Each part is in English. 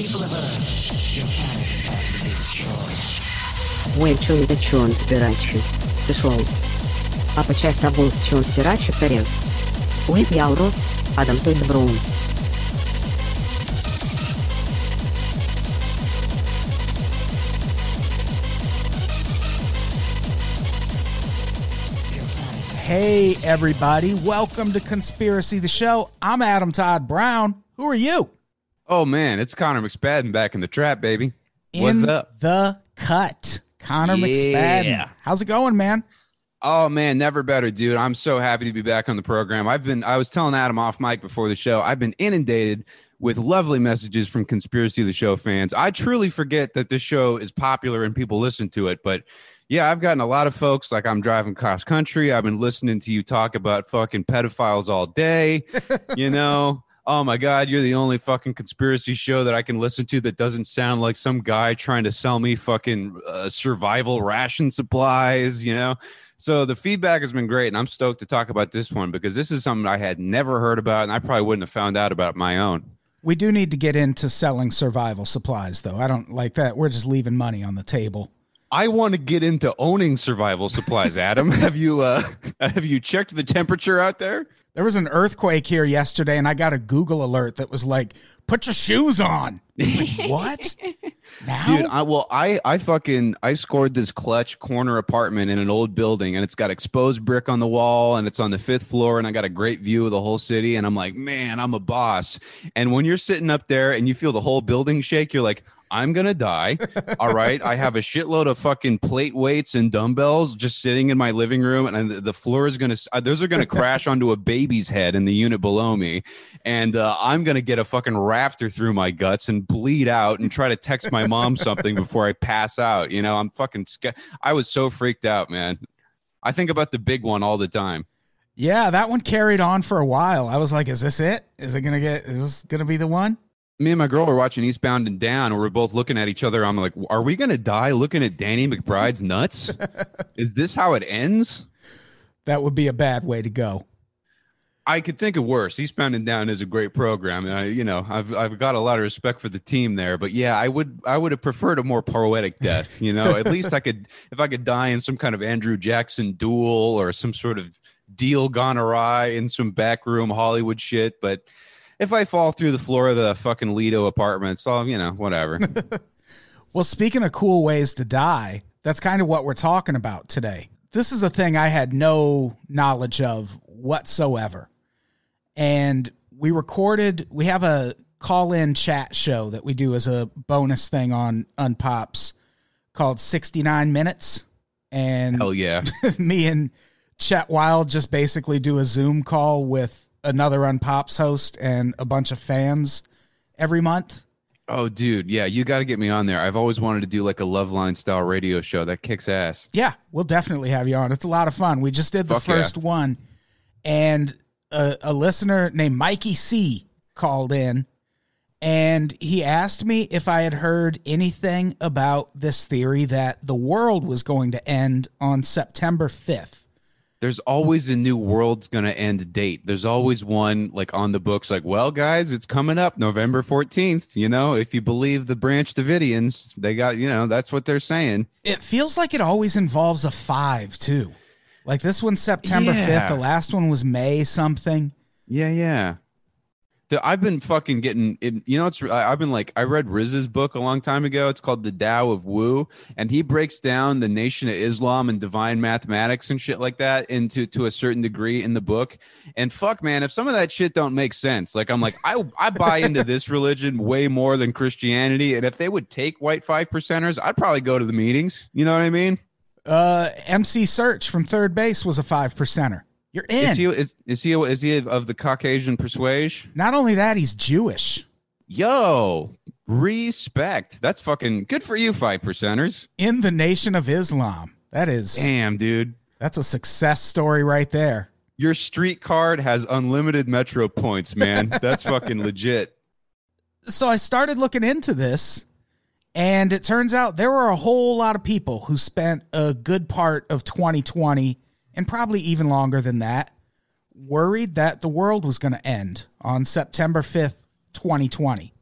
People of Earth, your planet is about to be destroyed. Ой, чё не чон спирачи. Ты шел. А по часть табул чон спирачи перес. Уит я урос, Адам той добром. Hey, everybody. Welcome to Conspiracy the Show. I'm Adam Todd Brown. Who are you? Oh man, it's Connor McSpadden back in the trap, baby. In What's up? the cut. Connor Yeah. McSpadden. How's it going, man? Oh man, never better, dude. I'm so happy to be back on the program. I've been I was telling Adam off mic before the show. I've been inundated with lovely messages from Conspiracy of the Show fans. I truly forget that this show is popular and people listen to it, but yeah, I've gotten a lot of folks like I'm driving cross country. I've been listening to you talk about fucking pedophiles all day, you know. Oh my God, you're the only fucking conspiracy show that I can listen to that doesn't sound like some guy trying to sell me fucking uh, survival ration supplies, you know? So the feedback has been great, and I'm stoked to talk about this one because this is something I had never heard about, and I probably wouldn't have found out about my own. We do need to get into selling survival supplies, though. I don't like that. We're just leaving money on the table. I want to get into owning survival supplies. Adam, have you uh, have you checked the temperature out there? There was an earthquake here yesterday, and I got a Google alert that was like, put your shoes on. Like, what? Now? Dude, I well, I I fucking I scored this clutch corner apartment in an old building, and it's got exposed brick on the wall, and it's on the fifth floor, and I got a great view of the whole city, and I'm like, man, I'm a boss. And when you're sitting up there and you feel the whole building shake, you're like. I'm gonna die. All right. I have a shitload of fucking plate weights and dumbbells just sitting in my living room, and the- floor is gonna. uh, Those are gonna crash onto a baby's head in the unit below me, and uh, I'm gonna get a fucking rafter through my guts and bleed out and try to text my mom something before I pass out. You know, I'm fucking. Sca- I was so freaked out, man. I think about the big one all the time. yeah, that one carried on for a while. I was like, is this it? Is it going to get, is this going to be the one? Me and my girl were watching Eastbound and Down, and we're both looking at each other. I'm like, "Are we gonna die looking at Danny McBride's nuts? Is this how it ends?" That would be a bad way to go. I could think of worse. Eastbound and Down is a great program, and I, you know, I've I've got a lot of respect for the team there. But yeah, I would I would have preferred a more poetic death. You know, at least I could if I could die in some kind of Andrew Jackson duel or some sort of deal gone awry in some backroom Hollywood shit. But if I fall through the floor of the fucking Lido apartments, I'll you know whatever. Well, speaking of cool ways to die, that's kind of what we're talking about today. This is a thing I had no knowledge of whatsoever. And we recorded, we have a call in chat show that we do as a bonus thing on Unpops called 69 Minutes. And Hell yeah. me and Chet Wild just basically do a Zoom call with another Unpops host and a bunch of fans every month. Oh, dude, yeah, you got to get me on there. I've always wanted to do like a Loveline style radio show that kicks ass. Yeah, we'll definitely have you on. It's a lot of fun. We just did the Fuck yeah. first one, and a, a listener named Mikey C called in, and he asked me if I had heard anything about this theory that the world was going to end on September 5th. There's always a new world's gonna end date. There's always one like on the books, like, well, guys, it's coming up November 14th. You know, if you believe the Branch Davidians, they got, you know, that's what they're saying. It feels like it always involves a five, too. Like this one's September Yeah. 5th. The last one was May something. Yeah, yeah. The, I've been fucking getting, it, you know, it's. I've been like, I read RZA's book a long time ago. It's called The Tao of Wu, and he breaks down the Nation of Islam and divine mathematics and shit like that into to a certain degree in the book. And fuck, man, if some of that shit don't make sense, like I'm like, I I buy into this religion way more than Christianity, and if they would take white five percenters, I'd probably go to the meetings. You know what I mean? Uh, MC Serch from 3rd Bass was a five percenter. You're in. Is he is, is he is he of the Caucasian persuasion? Not only that, he's Jewish. Yo, respect. That's fucking good for you, five percenters. in the Nation of Islam. That is Damn, dude. that's a success story right there. Your street card has unlimited metro points, man. That's fucking legit. So I started looking into this and it turns out there were a whole lot of people who spent a good part of 2020 and probably even longer than that worried that the world was going to end on September 5th, 2020.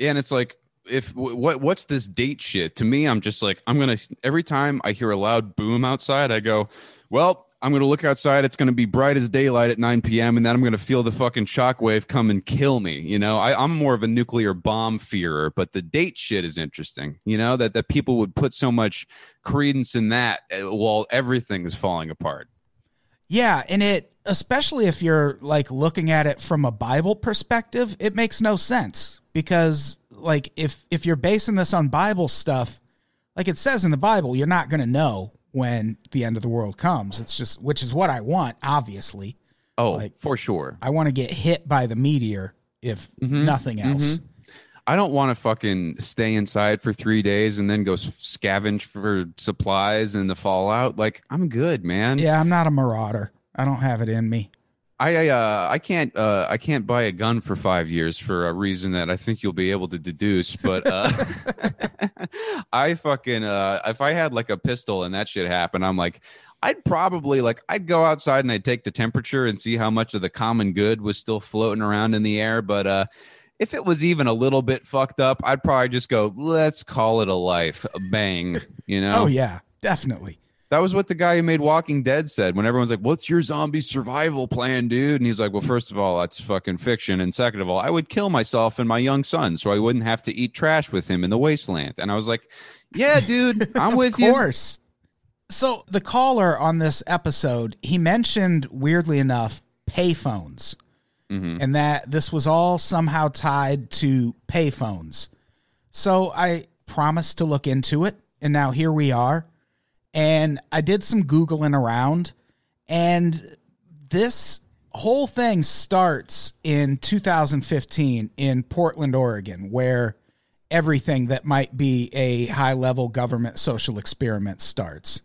and it's like if what what's this date shit to me i'm just like i'm gonna every time i hear a loud boom outside i go well i'm gonna look outside it's gonna be bright as daylight at 9 p.m and then i'm gonna feel the fucking shockwave come and kill me you know? I, i'm more of a nuclear bomb fearer but the date shit is interesting you know? That that people would put so much credence in that uh, while everything is falling apart. Yeah, and it especially if you're like looking at it from a Bible perspective, it makes no sense because like if if you're basing this on Bible stuff, like it says in the Bible, you're not going to know when the end of the world comes. It's just which is what I want, obviously. oh Like- for sure I want to get hit by the meteor if mm-hmm. nothing mm-hmm. else. I don't want to fucking stay inside for three days and then go scavenge for supplies and the fallout. Like I'm good, man. Yeah, I'm not a marauder. I don't have it in me. I uh, I can't uh, I can't buy a gun for five years for a reason that I think you'll be able to deduce. But uh, I fucking uh, if I had like a pistol and that shit happened, I'm like. I'd probably like I'd go outside and I'd take the temperature and see how much of the common good was still floating around in the air. But uh, if it was even a little bit fucked up, I'd probably just go, let's call it a life. Bang. You know? Oh yeah, definitely. That was what the guy who made Walking Dead said when everyone's like, What's your zombie survival plan, dude? And he's like, Well, first of all, that's fucking fiction. And second of all, I would kill myself and my young son so I wouldn't have to eat trash with him in the wasteland. And I was like, Yeah, dude, I'm with you. of you. course. So the caller on this episode, he mentioned weirdly enough payphones, Mhm. and that this was all somehow tied to payphones. So I promised to look into it, and now here we are. And I did some googling around, and this whole thing starts in 2015 in Portland, Oregon, where everything that might be a high level government social experiment starts.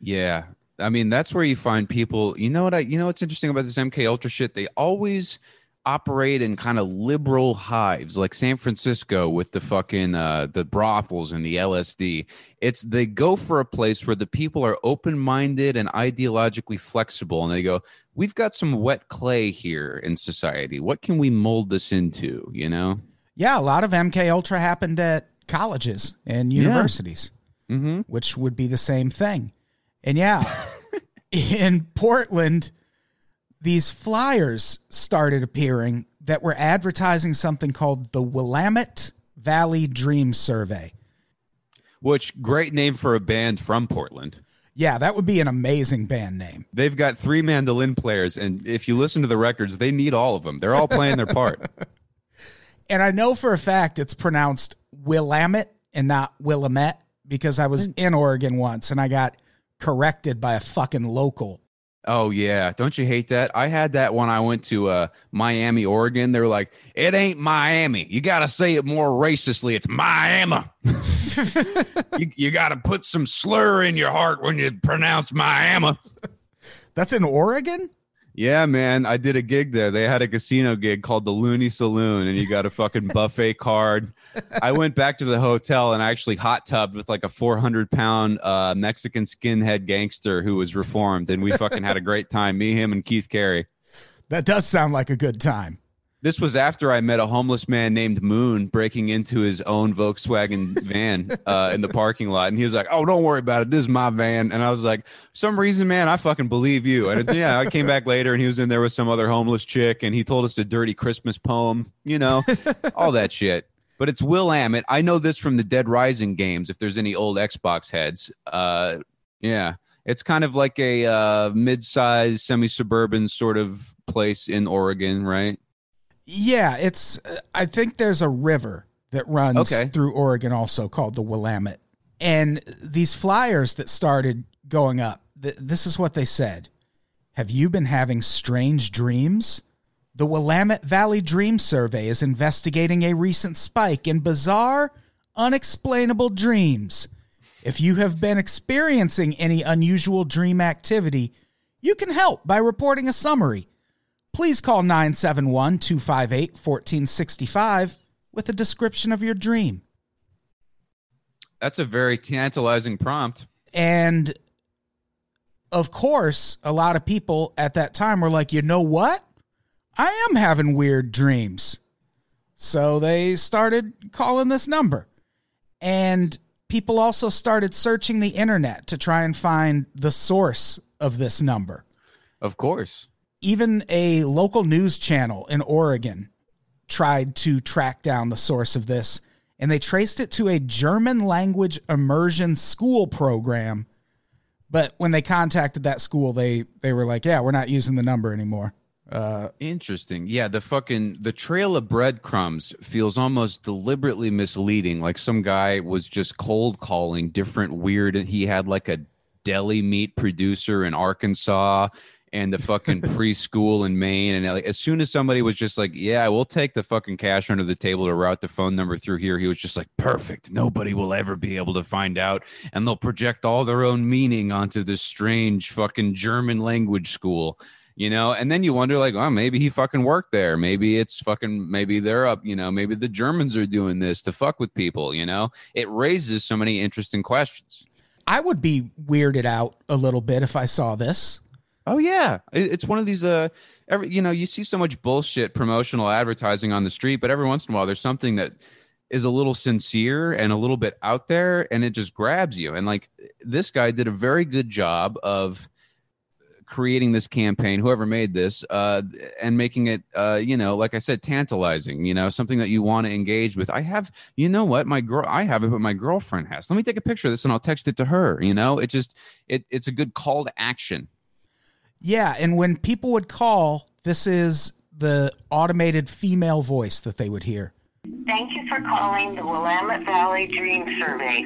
Yeah. I mean, that's where you find people. You know what I you know what's interesting about this MK Ultra shit? They always operate in kind of liberal hives like San Francisco with the fucking uh the brothels and the LSD. It's they go for a place where the people are open-minded and ideologically flexible and they go, "We've got some wet clay here in society. What can we mold this into, you know?" Yeah, a lot of MK Ultra happened at colleges and universities, Mhm. which would be the same thing. And yeah, in Portland, these flyers started appearing that were advertising something called the Willamette Valley Dream Survey. Which great name for a band from Portland. Yeah, that would be an amazing band name. They've got three mandolin players, and if you listen to the records, they need all of them. They're all playing their part. And I know for a fact it's pronounced Willamette and not Willamette because I was hmm. in Oregon once and I got corrected by a fucking local. Oh yeah, don't you hate that? I had that when I went to uh, Miami, Oregon. They were like, "It ain't Miami. You got to say it more racistly. It's Miami. you you got to put some slur in your heart when you pronounce Miami." That's in Oregon? Yeah, man. I did a gig there. They had a casino gig called the Looney Saloon, and you got a fucking buffet card. I went back to the hotel and I actually hot tubbed with like a 400 pound uh, Mexican skinhead gangster who was reformed, and we fucking had a great time. Me, him, and Keith Carey. That does sound like a good time. This was after I met a homeless man named Moon breaking into his own Volkswagen van uh, in the parking lot, and he was like, "Oh, don't worry about it. This is my van." And I was like, "Some reason, man, I fucking believe you." And it- yeah, I came back later, and he was in there with some other homeless chick, and he told us a dirty Christmas poem, you know, all that shit. But it's Willamette. I know this from the Dead Rising games. If there's any old Xbox heads, uh, yeah, it's kind of like a uh, mid-sized, semi-suburban sort of place in Oregon, right? Yeah, it's. uh, I think there's a river that runs Okay. through Oregon also called the Willamette. And these flyers that started going up, th- this is what they said Have you been having strange dreams? The Willamette Valley Dream Survey is investigating a recent spike in bizarre, unexplainable dreams. If you have been experiencing any unusual dream activity, you can help by reporting a summary. Please call 971 258 1465 with a description of your dream. That's a very tantalizing prompt. And of course, a lot of people at that time were like, you know what? I am having weird dreams. So they started calling this number. And people also started searching the internet to try and find the source of this number. Of course. Even a local news channel in Oregon tried to track down the source of this, and they traced it to a German language immersion school program. But when they contacted that school, they they were like, "Yeah, we're not using the number anymore." Uh, Interesting. Yeah, the fucking the trail of breadcrumbs feels almost deliberately misleading. Like some guy was just cold calling different weird. He had like a deli meat producer in Arkansas and the fucking preschool in Maine. And like, as soon as somebody was just like, "Yeah, we'll take the fucking cash under the table to route the phone number through here," he was just like, "Perfect. Nobody will ever be able to find out, and they'll project all their own meaning onto this strange fucking German language school." you know and then you wonder like oh maybe he fucking worked there maybe it's fucking maybe they're up you know maybe the germans are doing this to fuck with people you know it raises so many interesting questions I would be weirded out a little bit if I saw this. Oh yeah. It's one of these uh every you know you see so much bullshit promotional advertising on the street but every once in a while there's something that is a little sincere and a little bit out there and it just grabs you. And like this guy did a very good job of creating this campaign whoever made this uh and making it uh you know like i said tantalizing you know something that you want to engage with. I have you know what my girl i have it but my girlfriend has. Let me take a picture of this and i'll text it to her you know? It just it it's a good call to action Yeah, and when people would call, this is the automated female voice that they would hear. Thank you for calling the Willamette Valley Dream Survey.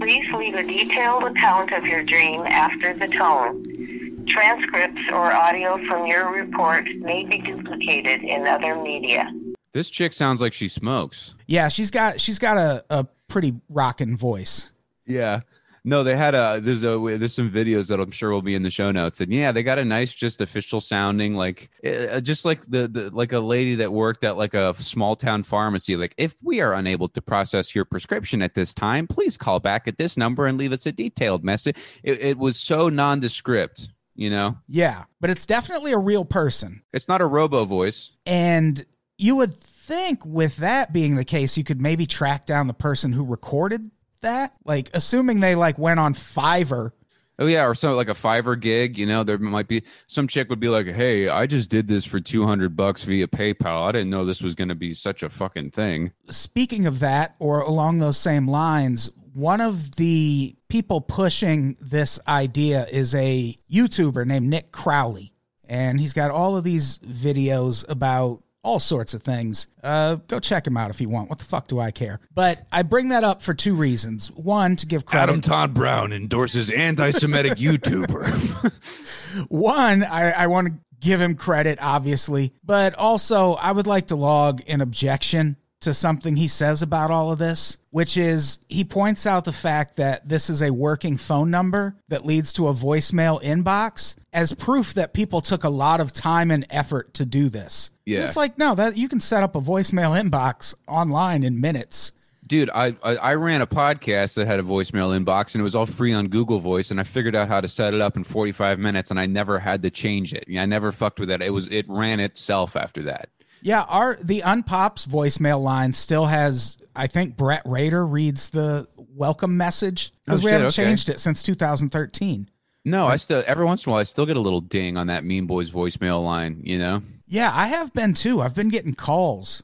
Please leave a detailed account of your dream after the tone. Transcripts or audio from your report may be duplicated in other media. this chick sounds like she smokes Yeah, she's got she's got a, a pretty rockin' voice. Yeah. No, they had a there's a there's some videos that I'm sure will be in the show notes, and yeah, they got a nice, just official sounding like uh, just like the, the like a lady that worked at like a small town pharmacy. Like, if we are unable to process your prescription at this time, please call back at this number and leave us a detailed message. It, it was so nondescript, you know. Yeah, but it's definitely a real person. It's not a robo voice. And you would think with that being the case, you could maybe track down the person who recorded that. Like assuming they like went on Fiverr. Oh yeah, or so like a Fiverr gig, you know, there might be some chick would be like, "Hey, I just did this for 200 bucks via PayPal. I didn't know this was going to be such a fucking thing." Speaking of that, or along those same lines, one of the people pushing this idea is a YouTuber named Nick Crowley. And he's got all of these videos about all sorts of things. Uh, go check him out if you want. What the fuck do I care? But I bring that up for two reasons. One, to give credit. Adam Todd Brown endorses anti-Semitic YouTuber. One, I, I want to give him credit, obviously, but also I would like to log an objection to something he says about all of this, which is he points out the fact that this is a working phone number that leads to a voicemail inbox as proof that people took a lot of time and effort to do this. Yeah. It's like, no, that you can set up a voicemail inbox online in minutes. Dude, I, I I ran a podcast that had a voicemail inbox and it was all free on Google Voice and I figured out how to set it up in 45 minutes and I never had to change it. I never fucked with it. It was it ran itself after that. Yeah, our the Unpops voicemail line still has. I think Brett Rader reads the welcome message because Oh, we shit, haven't okay. changed it since 2013. No, I still every once in a while I still get a little ding on that Mean Boys voicemail line, you know? Yeah, I have been too. I've been getting calls.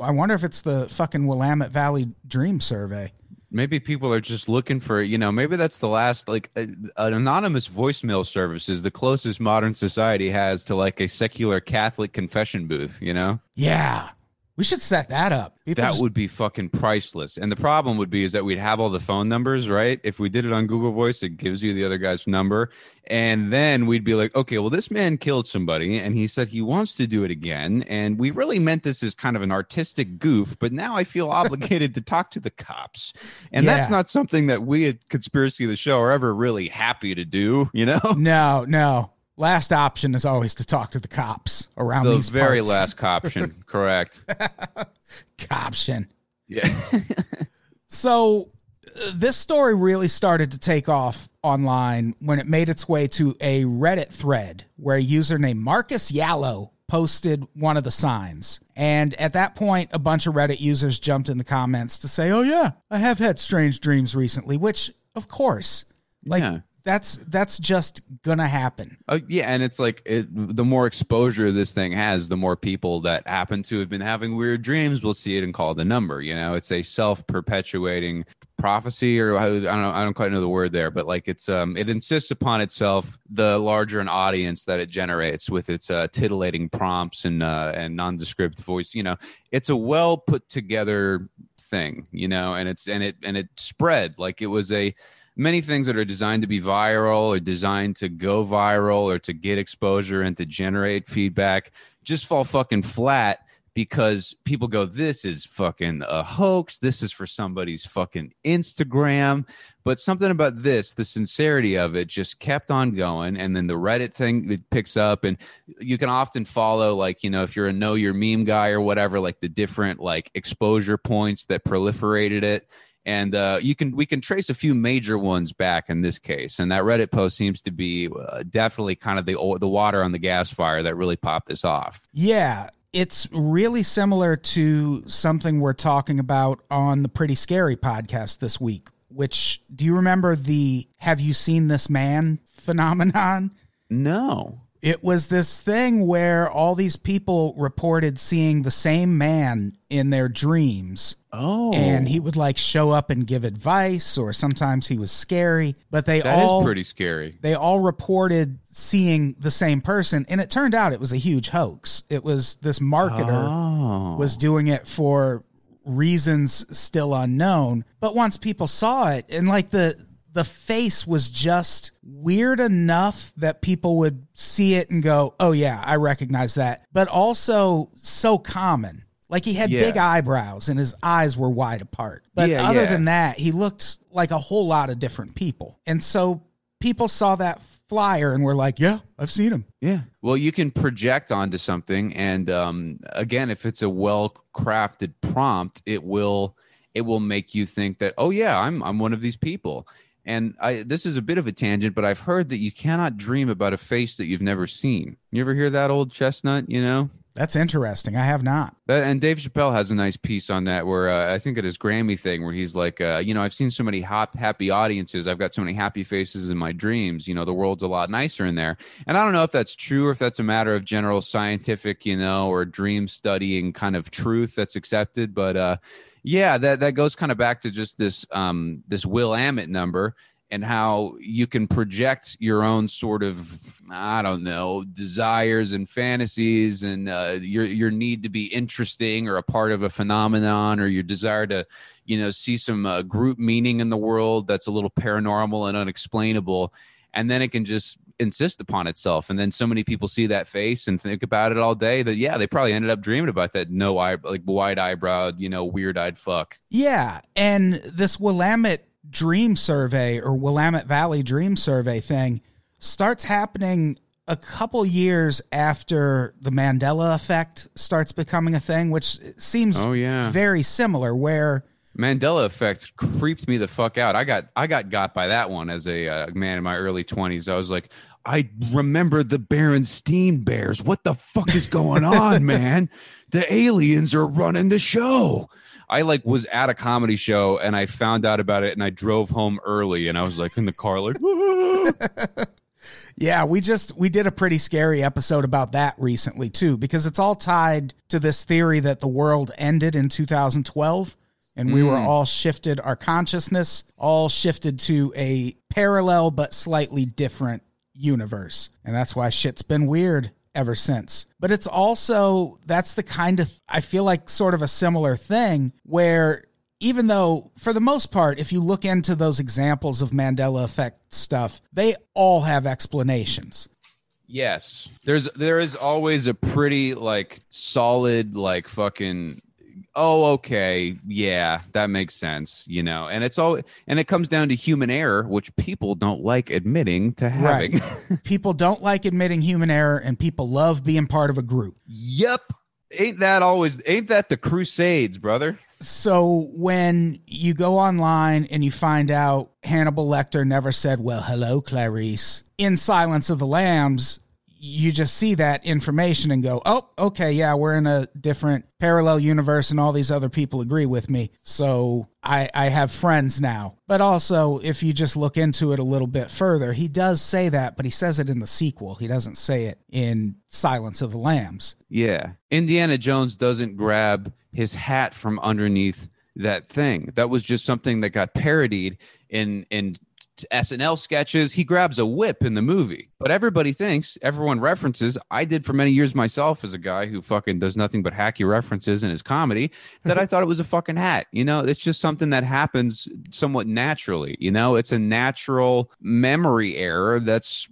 I wonder if it's the fucking Willamette Valley Dream Survey. maybe people are just looking for you know maybe that's the last like uh, an anonymous voicemail service is the closest modern society has to like a secular catholic confession booth you know Yeah, we should set that up. People that just- would be fucking priceless. And the problem would be is that we'd have all the phone numbers right? If we did it on google voice it gives you the other guy's number. And then we'd be like okay well this man killed somebody and he said he wants to do it again. And we really meant this as kind of an artistic goof but now i feel obligated to talk to the cops. And that's not something that we at conspiracy of the show are ever really happy to do you know? No, no. Last option is always to talk to the cops around the these very parts. last option correct option. yeah So uh, this story really started to take off online when it made its way to a Reddit thread where a user named Marcus Yallow posted one of the signs. And at that point, a bunch of Reddit users jumped in the comments to say, Oh, yeah, I have had strange dreams recently, which, of course, like, Yeah. That's that's just gonna happen. Uh, yeah, and it's like it, the more exposure this thing has, the more people that happen to have been having weird dreams will see it and call the number. You know, it's a self-perpetuating prophecy, or I don't know, I don't quite know the word there, but like it's um, it insists upon itself the larger an audience that it generates with its uh, titillating prompts and uh, and nondescript voice. You know, it's a well put together thing. You know, and it's and it and it spread like it was a many things that are designed to be viral or designed to go viral or to get exposure and to generate feedback just fall fucking flat because people go this is fucking a hoax. This is for somebody's fucking instagram. But something about this the sincerity of it just kept on going. And then the reddit thing it picks up. And you can often follow like you know if you're a know your meme guy or whatever like the different like exposure points that proliferated it and uh, you can we can trace a few major ones back in this case and that reddit post seems to be uh, definitely kind of the the water on the gas fire that really popped this off Yeah, it's really similar to something we're talking about on the Pretty Scary podcast this week. Which do you remember the "Have you seen this man?" phenomenon? no It was this thing where all these people reported seeing the same man in their dreams. oh And he would like show up and give advice, or sometimes he was scary. But they that is all pretty scary they all reported seeing the same person, and it turned out it was a huge hoax. It was this marketer oh was doing it for reasons still unknown. But once people saw it, and like the the face was just weird enough that people would see it and go, "Oh yeah, I recognize that." But also so common. Like he had Yeah. big eyebrows and his eyes were wide apart. But Yeah, other yeah. than that, he looked like a whole lot of different people. And so people saw that flyer and were like, "Yeah, I've seen him." Yeah. Well, you can project onto something, and um, again, if it's a well crafted prompt, it will it will make you think that, oh yeah, I'm I'm one of these people. And I this is a bit of a tangent, but I've heard that you cannot dream about a face that you've never seen. You ever hear that old chestnut? You know. That's interesting. I have not. That, and Dave Chappelle has a nice piece on that where uh, I think at his Grammy thing where he's like, uh, you know, I've seen so many hop, happy audiences. I've got so many happy faces in my dreams. You know, the world's a lot nicer in there. And I don't know if that's true or if that's a matter of general scientific, you know, or dream studying kind of truth that's accepted. But uh, yeah, that that goes kind of back to just this um, this Willamette number and how you can project your own sort of I don't know desires and fantasies and uh, your your need to be interesting or a part of a phenomenon or your desire to you know see some uh, group meaning in the world that's a little paranormal and unexplainable. And then it can just insist upon itself and then so many people see that face and think about it all day that yeah they probably ended up dreaming about that no eye like wide eyebrowed you know weird eyed fuck Yeah, and this Willamette Dream Survey or Willamette Valley Dream Survey thing starts happening a couple years after the Mandela effect starts becoming a thing, which seems Oh, yeah. very similar. Where Mandela effect creeped me the fuck out. I got I got got by that one as a uh, man in my early twenties. I was like, I remember the Berenstein Bears. What the fuck is going on, man? The aliens are running the show. I like was at a comedy show and I found out about it and I drove home early and I was like in the car like Yeah, we just we did a pretty scary episode about that recently too because it's all tied to this theory that the world ended in 2012 and we were mm. all shifted our consciousness all shifted to a parallel but slightly different universe. And that's why shit's been weird ever since. But it's also that's the kind of I feel like sort of a similar thing where even though for the most part if you look into those examples of Mandela effect stuff, they all have explanations. Yes. There's there is always a pretty like solid like fucking oh okay. Yeah that makes sense you know and it's all and it comes down to human error which people don't like admitting to having. People don't like admitting human error and people love being part of a group. yep ain't that always ain't that the crusades brother? So when you go online and you find out Hannibal Lecter never said, "Well, hello, Clarice," in Silence of the Lambs, you just see that information and go, oh, okay, yeah, we're in a different parallel universe and all these other people agree with me. So I, I have friends now. But also, if you just look into it a little bit further, he does say that, but he says it in the sequel. He doesn't say it in Silence of the Lambs. Yeah. Indiana Jones doesn't grab his hat from underneath that thing. That was just something that got parodied in in SNL sketches. He grabs a whip in the movie. But everybody thinks, everyone references. I did for many years myself as a guy who fucking does nothing but hacky references in his comedy that I thought it was a fucking hat. You know, it's just something that happens somewhat naturally. You know, it's a natural memory error that's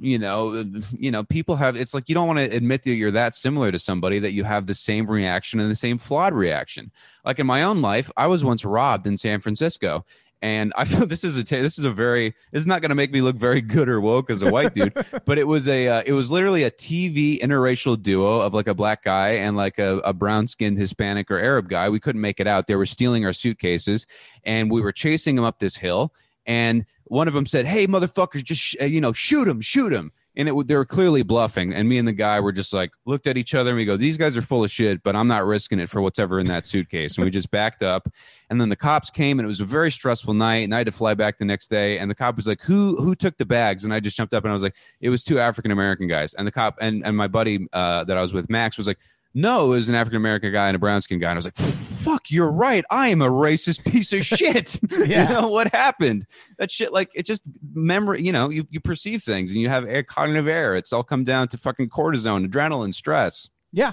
you know, you know, people have it's like you don't want to admit that you're that similar to somebody that you have the same reaction and the same flawed reaction. Like in my own life, I was once robbed in San Francisco and I feel this is a ta- this is a very this is not going to make me look very good or woke as a white dude, but it was a uh, it was literally a TV interracial duo of like a black guy and like a, a brown skinned Hispanic or Arab guy. We couldn't make it out. They were stealing our suitcases, and we were chasing them up this hill. And one of them said, "Hey, motherfuckers, just sh- uh, you know, shoot him, shoot him." And it they were clearly bluffing. And me and the guy were just like looked at each other and we go, "These guys are full of shit," but I'm not risking it for what's ever in that suitcase. and we just backed up. And then the cops came, and it was a very stressful night. And I had to fly back the next day. And the cop was like, "Who who took the bags?" And I just jumped up and I was like, "It was two African American guys." And the cop and and my buddy uh, that I was with, Max, was like. No, it was an African American guy and a brown skin guy. And I was like, fuck, you're right. I am a racist piece of shit. Yeah. You know what happened? That shit, like, it just memory, you know, you, you perceive things and you have air, cognitive error. It's all come down to fucking cortisone, adrenaline, stress. Yeah.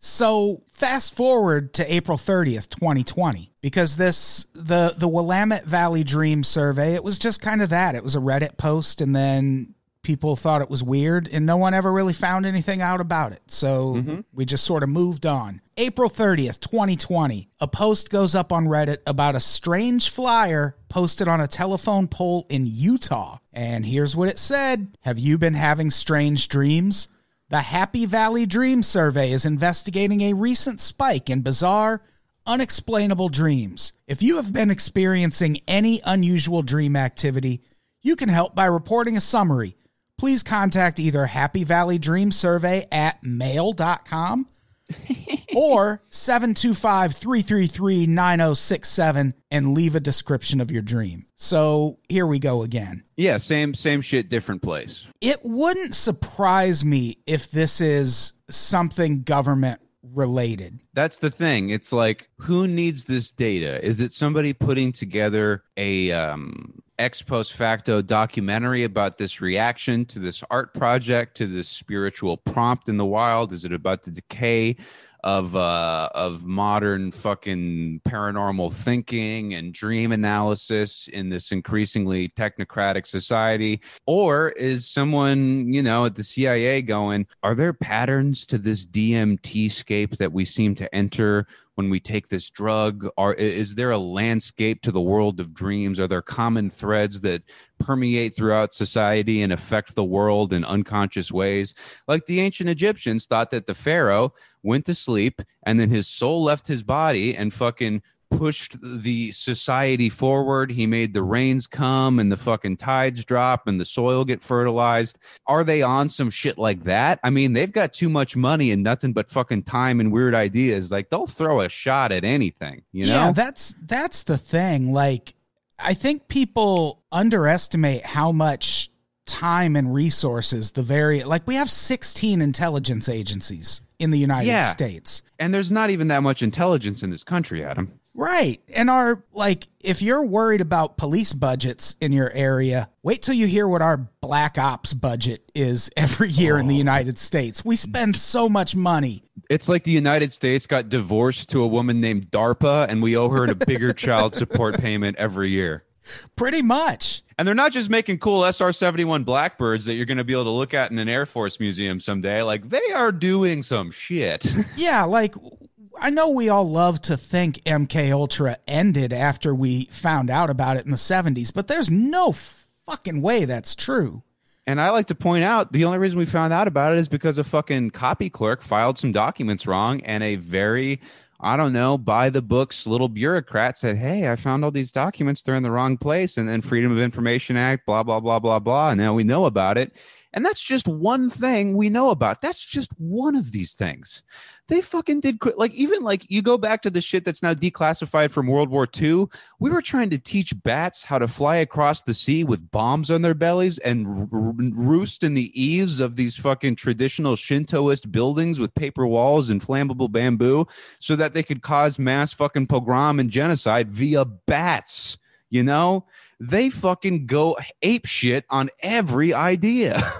So fast forward to April 30th, 2020, because this the the Willamette Valley Dream survey, it was just kind of that. It was a Reddit post and then people thought it was weird and no one ever really found anything out about it. So mm-hmm. we just sort of moved on. April 30th, 2020, a post goes up on Reddit about a strange flyer posted on a telephone pole in Utah. And here's what it said Have you been having strange dreams? The Happy Valley Dream Survey is investigating a recent spike in bizarre, unexplainable dreams. If you have been experiencing any unusual dream activity, you can help by reporting a summary. Please contact either Happy Valley Dream Survey at mail.com or 725 333 9067 and leave a description of your dream. So here we go again. Yeah, same same shit, different place. It wouldn't surprise me if this is something government related. That's the thing. It's like, who needs this data? Is it somebody putting together a um, ex post facto documentary about this reaction to this art project, to this spiritual prompt in the wild? Is it about the decay of uh, of modern fucking paranormal thinking and dream analysis in this increasingly technocratic society? Or is someone, you know, at the CIA going, are there patterns to this DMT scape that we seem to enter when we take this drug? Are is there a landscape to the world of dreams? Are there common threads that permeate throughout society and affect the world in unconscious ways? Like the ancient Egyptians thought that the pharaoh went to sleep and then his soul left his body and fucking pushed the society forward. He made the rains come and the fucking tides drop and the soil get fertilized. Are they on some shit like that? I mean, they've got too much money and nothing but fucking time and weird ideas. Like they'll throw a shot at anything, you know? Yeah, that's that's the thing. Like I think people underestimate how much time and resources the very like we have 16 intelligence agencies in the United Yeah. States. and there's not even that much intelligence in this country, Adam. Right. And our like if you're worried about police budgets in your area, wait till you hear what our black ops budget is every year in the oh. United States. We spend so much money. It's like the United States got divorced to a woman named DARPA and we owe her a bigger child support payment every year. Pretty much. And they're not just making cool SR 71 Blackbirds that you're going to be able to look at in an Air Force museum someday. Like, they are doing some shit. Yeah, like I know we all love to think MK Ultra ended after we found out about it in the 70s, but there's no fucking way that's true. And I like to point out the only reason we found out about it is because a fucking copy clerk filed some documents wrong and a very I don't know, by the books little bureaucrat said, Hey, I found all these documents. They're in the wrong place. And then Freedom of Information Act, blah, blah, blah, blah, blah. And now we know about it. And that's just one thing we know about. That's just one of these things. They fucking did like even like you go back to the shit that's now declassified from World War II. We were trying to teach bats how to fly across the sea with bombs on their bellies and r- roost in the eaves of these fucking traditional Shintoist buildings with paper walls and flammable bamboo so that they could cause mass fucking pogrom and genocide via bats. You know, they fucking go ape shit on every idea.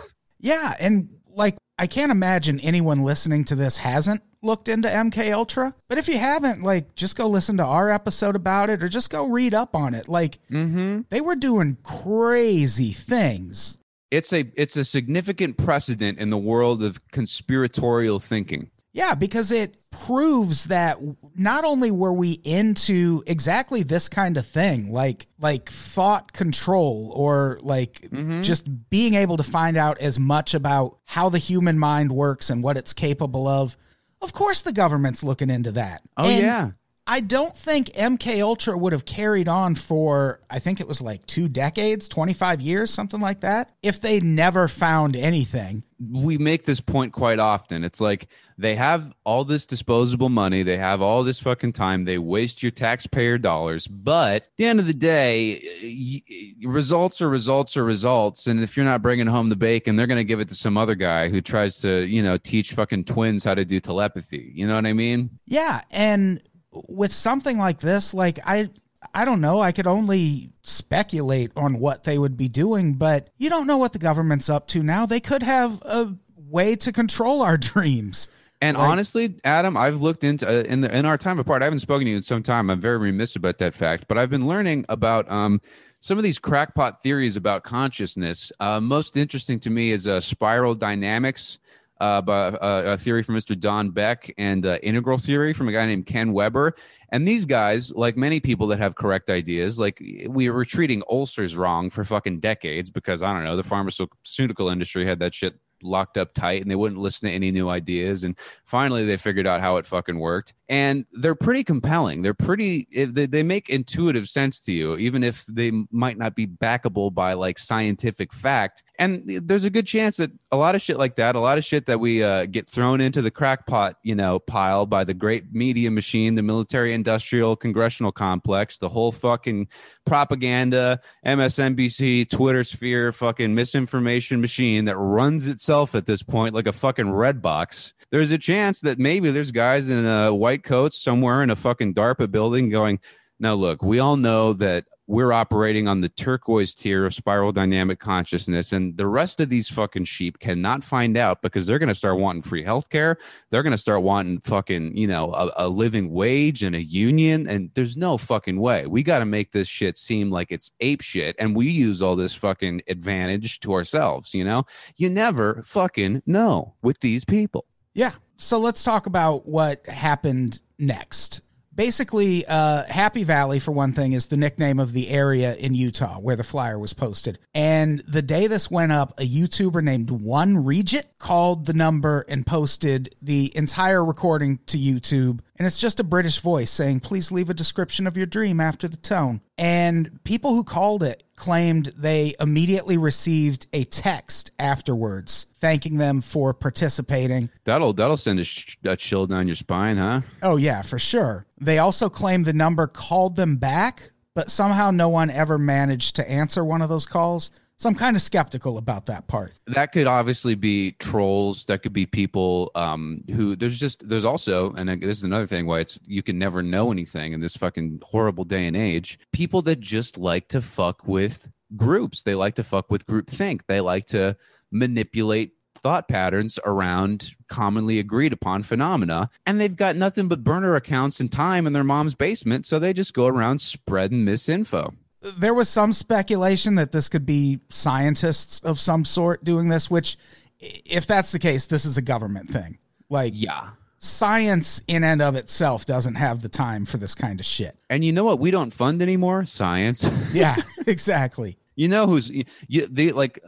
Yeah, and like I can't imagine anyone listening to this hasn't looked into MK Ultra. But if you haven't, like just go listen to our episode about it or just go read up on it. Like mm-hmm. they were doing crazy things. It's a it's a significant precedent in the world of conspiratorial thinking. Yeah, because it proves that not only were we into exactly this kind of thing, like like thought control or like mm-hmm. just being able to find out as much about how the human mind works and what it's capable of. Of course the government's looking into that. Oh And yeah. I don't think MK Ultra would have carried on for I think it was like 2 decades, 25 years, something like that, if they never found anything. we make this point quite often. It's like they have all this disposable money, they have all this fucking time, they waste your taxpayer dollars. But at the end of the day, results are results are results. And if you're not bringing home the bacon, they're going to give it to some other guy who tries to, you know, teach fucking twins how to do telepathy. You know what I mean? Yeah, and with something like this, like I I don't know, I could only speculate on what they would be doing, but you don't know what the government's up to now. They could have a way to control our dreams. And honestly, Adam, I've looked into uh, in the in our time apart. I haven't spoken to you in some time. I'm very remiss about that fact, but I've been learning about um some of these crackpot theories about consciousness. Uh, most interesting to me is uh, spiral dynamics, uh, by, uh, a theory from Mr. Don Beck, and uh, integral theory from a guy named Ken Wilber. And these guys, like many people that have correct ideas, like we were treating ulcers wrong for fucking decades because I don't know the pharmaceutical industry had that shit locked up tight and they wouldn't listen to any new ideas and finally they figured out how it fucking worked and they're pretty compelling. They're pretty they, they make intuitive sense to you even if they might not be backable by like scientific fact and there's a good chance that a lot of shit like that a lot of shit that we uh, get thrown into the crackpot you know pile by the great media machine the military industrial congressional complex the whole fucking propaganda msnbc twitter sphere fucking misinformation machine that runs itself at this point like a fucking red box there's a chance that maybe there's guys in uh, white coats somewhere in a fucking darpa building going now look we all know that we're operating on the turquoise tier of spiral dynamic consciousness and the rest of these fucking sheep cannot find out because they're going to start wanting free healthcare they're going to start wanting fucking you know a, a living wage and a union and there's no fucking way we got to make this shit seem like it's ape shit and we use all this fucking advantage to ourselves you know you never fucking know with these people Yeah. So let's talk about what happened next. Basically, uh, Happy Valley, for one thing, is the nickname of the area in Utah where the flyer was posted. And the day this went up, a YouTuber named One Regit called the number and posted the entire recording to YouTube. And it's just a British voice saying, please leave a description of your dream after the tone. And people who called it claimed they immediately received a text afterwards thanking them for participating. that'll that'll send a, sh- a chill down your spine huh Oh, yeah, for sure. They also claimed the number called them back, but somehow no one ever managed to answer one of those calls. So I'm kind of skeptical about that part. that could obviously be trolls that could be people um who there's just there's also and this is another thing why it's you can never know anything in this fucking horrible day and age people that just like to fuck with groups. They like to fuck with group think they like to manipulate thought patterns around commonly agreed upon phenomena and they've got nothing but burner accounts and time in their mom's basement so they just go around spreading misinfo there was some speculation that this could be scientists of some sort doing this, which, if that's the case, this is a government thing. Like, Yeah. science in and of itself doesn't have the time for this kind of shit. And you know what? We don't fund anymore science. Yeah, exactly. You know who's you, they like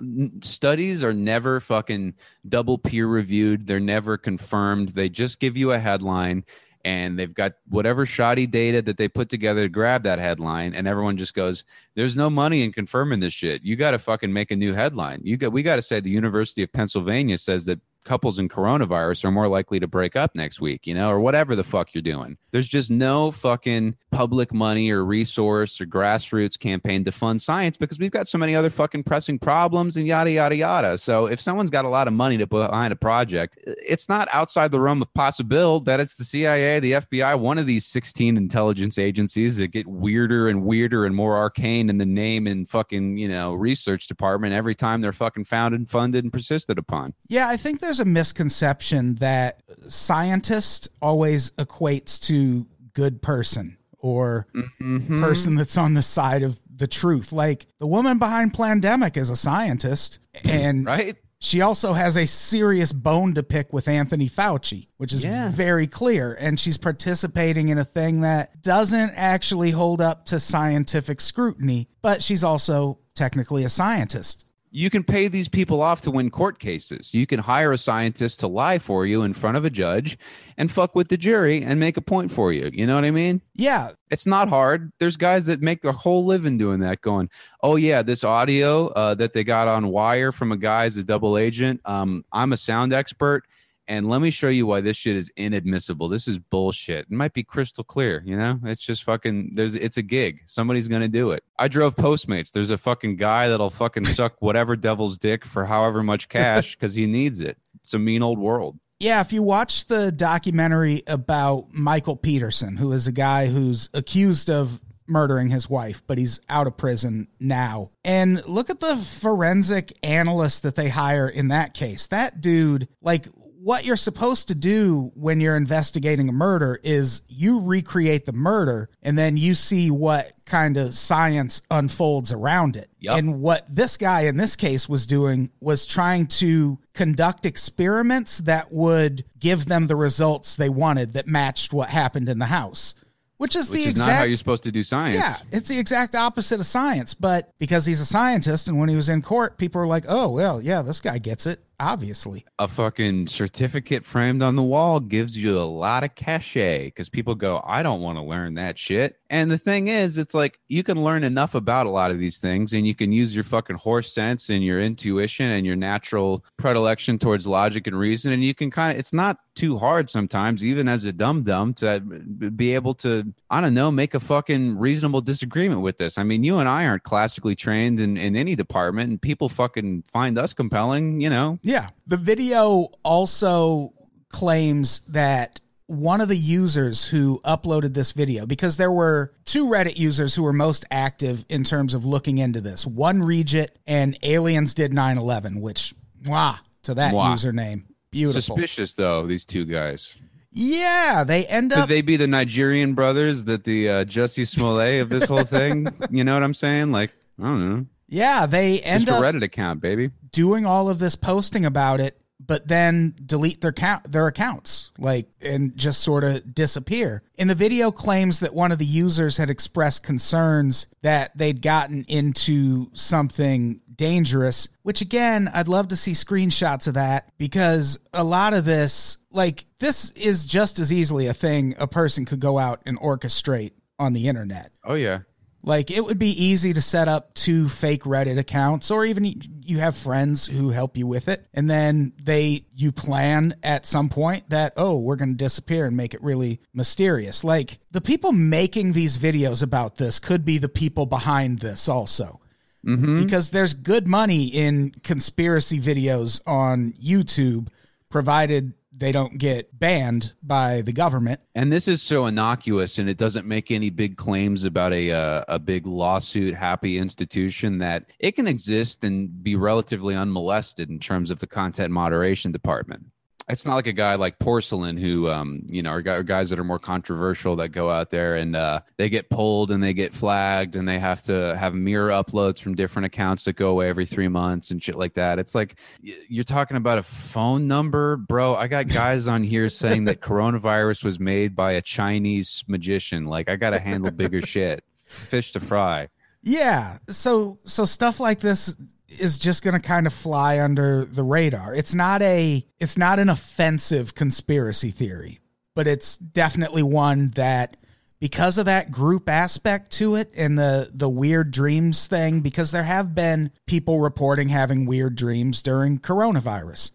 studies are never fucking double peer reviewed. They're never confirmed. They just give you a headline and they've got whatever shoddy data that they put together to grab that headline and everyone just goes there's no money in confirming this shit. You got to fucking make a new headline. You got we got to say the University of Pennsylvania says that couples in coronavirus are more likely to break up next week, you know, or whatever the fuck you're doing. There's just no fucking public money or resource or grassroots campaign to fund science because we've got so many other fucking pressing problems and yada, yada, yada. So if someone's got a lot of money to put behind a project, it's not outside the realm of possibility that it's the CIA, the FBI, one of these 16 intelligence agencies that get weirder and weirder and more arcane in the name and fucking, you know, research department every time they're fucking founded, funded, and persisted upon. Yeah, I think there's a misconception that scientist always equates to good person or mm-hmm. person that's on the side of the truth. Like the woman behind Plandemic is a scientist and Right? she also has a serious bone to pick with Anthony Fauci, which is Yeah. very clear. And she's participating in a thing that doesn't actually hold up to scientific scrutiny, but she's also technically a scientist. You can pay these people off to win court cases. You can hire a scientist to lie for you in front of a judge and fuck with the jury and make a point for you. You know what I mean? Yeah, It's not hard. There's guys that make their whole living doing that, going, "Oh yeah, this audio uh, that they got on wire from a guy as a double agent. Um, I'm a sound expert, and let me show you why this shit is inadmissible. This is bullshit. It might be crystal clear. You know, it's just fucking. There's, it's a gig. Somebody's gonna do it. I drove Postmates. There's a fucking guy that'll fucking suck whatever devil's dick for however much cash because he needs it. It's a mean old world. Yeah, if you watch the documentary about Michael Peterson, who is a guy who's accused of murdering his wife, but he's out of prison now. And look at the forensic analyst that they hire in that case. That dude, like, what you're supposed to do when you're investigating a murder is you recreate the murder and then you see what kind of science unfolds around it. Yup. And what this guy in this case was doing was trying to conduct experiments that would give them the results they wanted that matched what happened in the house. Which is Which the is exact not how you're supposed to do science. yeah, it's the exact opposite of science. But because he's a scientist, and when he was in court, people were like, "Oh, well, yeah, this guy gets it." Obviously, a fucking certificate framed on the wall gives you a lot of cachet because people go, I don't want to learn that shit. And the thing is, it's like you can learn enough about a lot of these things and you can use your fucking horse sense and your intuition and your natural predilection towards logic and reason. And you can kind of, it's not too hard sometimes, even as a dumb dumb, to be able to, I don't know, make a fucking reasonable disagreement with this. I mean, you and I aren't classically trained in, in any department and people fucking find us compelling, you know, yeah. The video also claims that one of the users who uploaded this video, because there were two Reddit users who were most active in terms of looking into this. One Regit and Aliens Did 9 11, which, wow, to that Mwah. username. Beautiful. suspicious though, these two guys. Yeah, they end up. Could they be the Nigerian brothers that the uh, Jussie Smollett of this whole thing? you know what I'm saying? Like, I don't know. Yeah, they end Just a up Reddit account, baby. doing all of this posting about it, but then delete their count their accounts, like and just sort of disappear. And the video claims that one of the users had expressed concerns that they'd gotten into something dangerous, which again, I'd love to see screenshots of that because a lot of this, like this is just as easily a thing a person could go out and orchestrate on the internet. Oh yeah. Like it would be easy to set up two fake Reddit accounts or even you have friends who help you with it and then they you plan at some point that oh we're going to disappear and make it really mysterious. Like the people making these videos about this could be the people behind this also. Mm-hmm. Because there's good money in conspiracy videos on YouTube provided they don't get banned by the government. And this is so innocuous, and it doesn't make any big claims about a uh, a big lawsuit happy institution that it can exist and be relatively unmolested in terms of the content moderation department. It's not like a guy like Porcelain who, um, you know, are, guys that are more controversial that go out there and uh, they get pulled and they get flagged and they have to have mirror uploads from different accounts that go away every three months and shit like that. It's like you're talking about a phone number, bro. I got guys on here saying that coronavirus was made by a Chinese magician. Like I got to handle bigger shit, fish to fry. Yeah. So so stuff like this is just going to kind of fly under the radar. It's not a it's not an offensive conspiracy theory, but it's definitely one that because of that group aspect to it and the the weird dreams thing because there have been people reporting having weird dreams during coronavirus.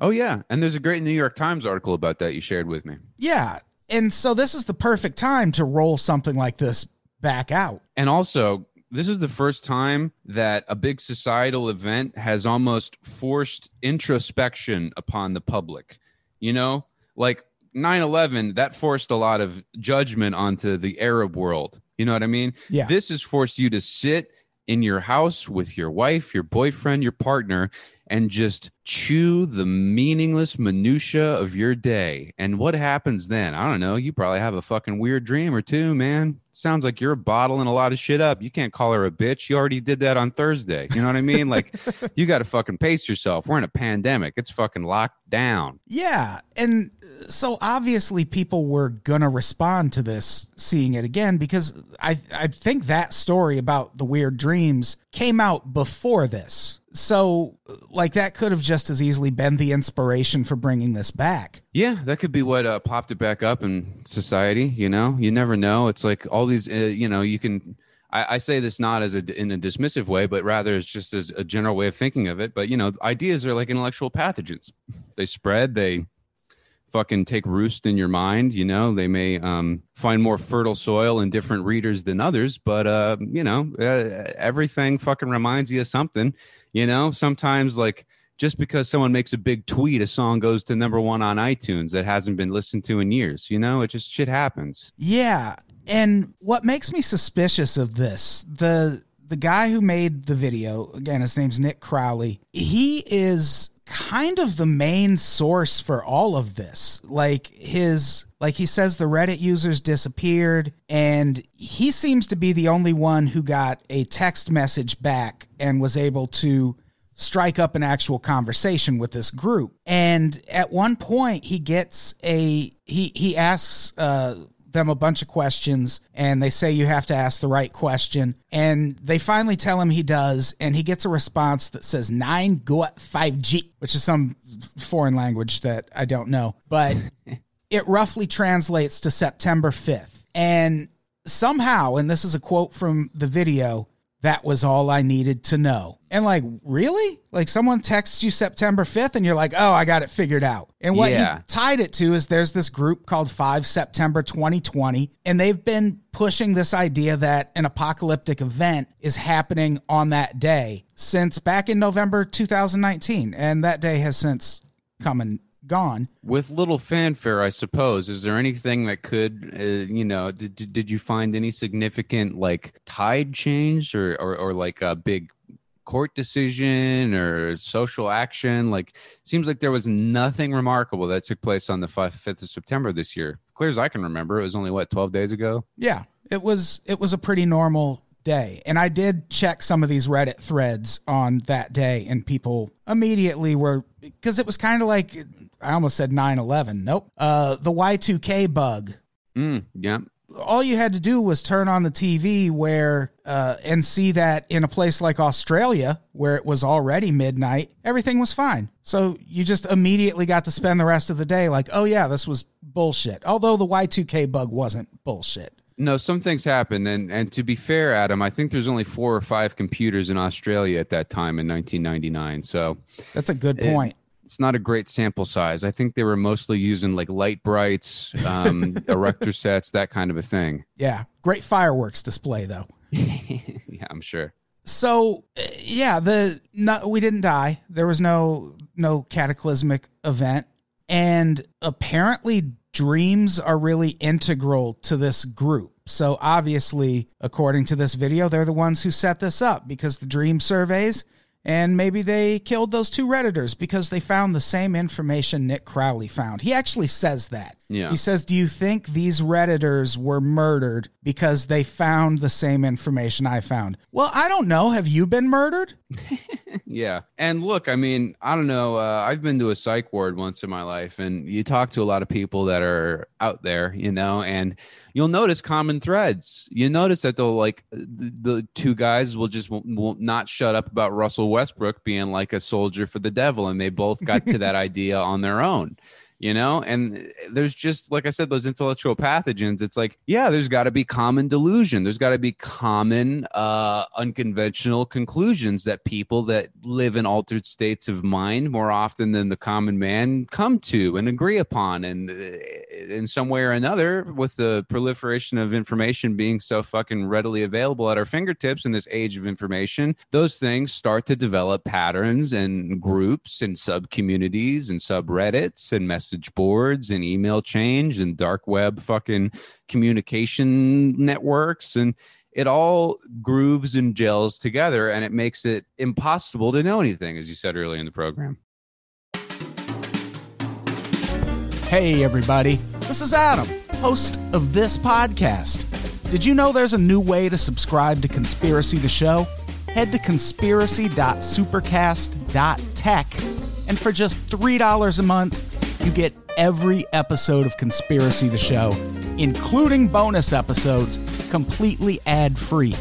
Oh yeah, and there's a great New York Times article about that you shared with me. Yeah. And so this is the perfect time to roll something like this back out. And also, this is the first time that a big societal event has almost forced introspection upon the public. You know, like 9 11, that forced a lot of judgment onto the Arab world. You know what I mean? Yeah. This has forced you to sit in your house with your wife, your boyfriend, your partner, and just chew the meaningless minutia of your day. And what happens then? I don't know. You probably have a fucking weird dream or two, man. Sounds like you're bottling a lot of shit up. You can't call her a bitch. You already did that on Thursday. You know what I mean? Like, you got to fucking pace yourself. We're in a pandemic. It's fucking locked down. Yeah. And uh, so obviously people were going to respond to this seeing it again because I I think that story about the weird dreams came out before this. So like that could have just as easily been the inspiration for bringing this back. Yeah, that could be what uh, popped it back up in society. You know, you never know. It's like all these, uh, you know, you can. I, I say this not as a in a dismissive way, but rather as just as a general way of thinking of it. But you know, ideas are like intellectual pathogens. They spread. They fucking take roost in your mind. You know, they may um, find more fertile soil in different readers than others, but uh, you know, uh, everything fucking reminds you of something. You know, sometimes like just because someone makes a big tweet, a song goes to number one on iTunes that hasn't been listened to in years. You know, it just shit happens. Yeah. And what makes me suspicious of this, the the guy who made the video, again, his name's Nick Crowley, he is kind of the main source for all of this. Like his like he says the Reddit users disappeared and he seems to be the only one who got a text message back and was able to strike up an actual conversation with this group. And at one point he gets a he he asks uh them a bunch of questions and they say you have to ask the right question. And they finally tell him he does and he gets a response that says 9 gut 5g which is some foreign language that I don't know. But it roughly translates to September 5th and somehow and this is a quote from the video that was all I needed to know. And like, really? Like someone texts you September 5th and you're like, "Oh, I got it figured out." And what Yeah. he tied it to is there's this group called 5 September 2020 and they've been pushing this idea that an apocalyptic event is happening on that day since back in November 2019 and that day has since come and gone. With little fanfare, I suppose. Is there anything that could, uh, you know, did, did did you find any significant like tide change or, or or like a big court decision or social action? Like, seems like there was nothing remarkable that took place on the fifth of September this year. Clear as I can remember, it was only what twelve days ago. Yeah, it was it was a pretty normal day. And I did check some of these Reddit threads on that day and people immediately were because it was kind of like I almost said 9/11. Nope. Uh the Y2K bug. Mm, yeah. All you had to do was turn on the TV where uh and see that in a place like Australia where it was already midnight, everything was fine. So you just immediately got to spend the rest of the day like, "Oh yeah, this was bullshit." Although the Y2K bug wasn't bullshit. No, some things happen, and and to be fair, Adam, I think there's only four or five computers in Australia at that time in 1999. So That's a good It- point. it's not a great sample size. I think they were mostly using like light brights, um, erector sets, that kind of a thing. Yeah, great fireworks display though. yeah, I'm sure. So uh, yeah, the no, we didn't die. There was no no cataclysmic event, and apparently dreams are really integral to this group. So obviously, according to this video, they're the ones who set this up because the dream surveys And maybe they killed those two Redditors because they found the same information Nick Crowley found. He actually says that. Yeah. He says, Do you think these Redditors were murdered because they found the same information I found? Well, I don't know. Have you been murdered? Yeah. And look, I mean, I don't know. Uh, I've been to a psych ward once in my life, and you talk to a lot of people that are out there, you know, and you'll notice common threads. You notice that they'll like the, the two guys will just will, will not shut up about Russell Westbrook being like a soldier for the devil, and they both got to that idea on their own you know? And there's just like i said those intellectual pathogens it's like yeah there's got to be common delusion. There's got to be common uh unconventional conclusions that people that live in altered states of mind more often than the common man come to and agree upon and uh, in some way or another with the proliferation of information being so fucking readily available at our fingertips in this age of information those things start to develop patterns and groups and sub communities and subreddits and message boards and email change and dark web fucking communication networks and it all grooves and gels together and it makes it impossible to know anything as you said earlier in the program Hey, everybody. This is Adam, host of this podcast. Did you know there's a new way to subscribe to Conspiracy the Show? Head to conspiracy.supercast.tech, and for just $3 a month, you get every episode of Conspiracy the Show, including bonus episodes, completely ad free.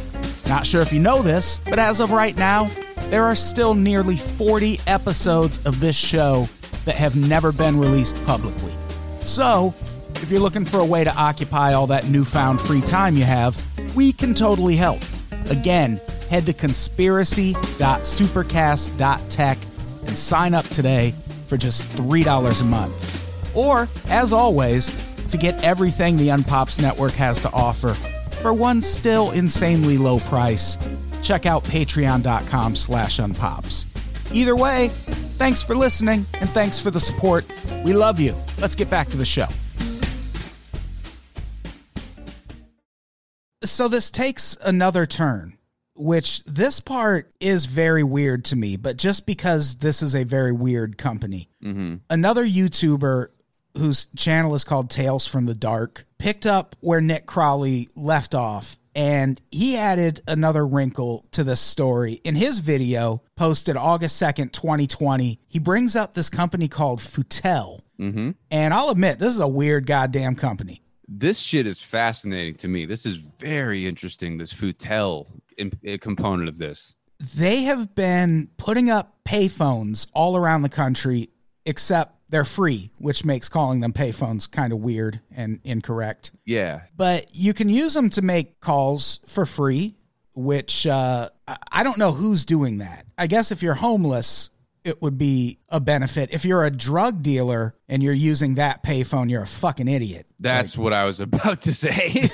Not sure if you know this, but as of right now, there are still nearly 40 episodes of this show that have never been released publicly. So, if you're looking for a way to occupy all that newfound free time you have, we can totally help. Again, head to conspiracy.supercast.tech and sign up today for just $3 a month. Or, as always, to get everything the Unpops Network has to offer for one still insanely low price, check out patreon.com slash unpops. Either way, thanks for listening and thanks for the support. We love you. Let's get back to the show. So this takes another turn, which this part is very weird to me, but just because this is a very weird company. Another YouTuber whose channel is called Tales from the Dark picked up where Nick Crawley left off and he added another wrinkle to this story. In his video posted August 2nd, 2020, he brings up this company called Futel. mm-hmm. And I'll admit, this is a weird goddamn company. this shit is fascinating to me this is very interesting this futel component of this? They have been putting up payphones all around the country, except they're free, which makes calling them payphones kind of weird and incorrect. yeah. But you can use them to make calls for free which uh, I- i don't know who's doing that. I guess if you're homeless it would be a benefit. If you're a drug dealer and you're using that payphone you're a fucking idiot. That's what i was about to say.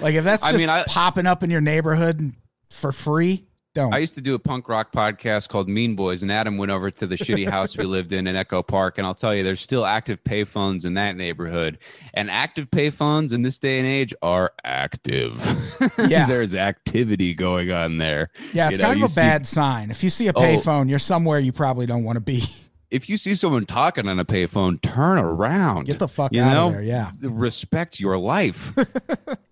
Like if that's I just mean, I- popping up in your neighborhood for free don't I used to do a punk rock podcast called Mean Boys, and Adam went over to the shitty house we lived in in Echo Park. And I'll tell you, there's still active payphones in that neighborhood. And active payphones in this day and age are active. Yeah. there's activity going on there. yeah it's You know, kind of a see- bad sign if you see a Oh. payphone you're somewhere you probably don't want to be If you see someone talking on a payphone, turn around. get the fuck You out know? of there yeah Respect your life.